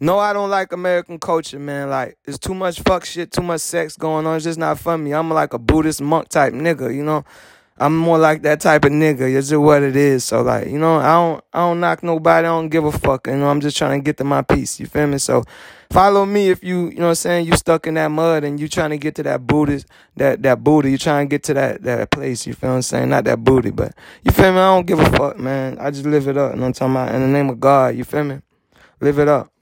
No, I don't like American culture, man. Like, it's too much fuck shit, too much sex going on. It's just not for me. I'm like a Buddhist monk type nigga, you know? I'm more like that type of nigga. It's just what it is. So like, you know, I don't I don't knock nobody. I don't give a fuck. You know, I'm just trying to get to my peace. You feel me? So follow me if you, you know what I'm saying, you stuck in that mud and you trying to get to that Buddhist that that booty. You trying to get to that that place, you feel what I'm saying? Not that booty, but you feel me? I don't give a fuck, man. I just live it up. You know what I'm talking about? In the name of God, you feel me? Live it up.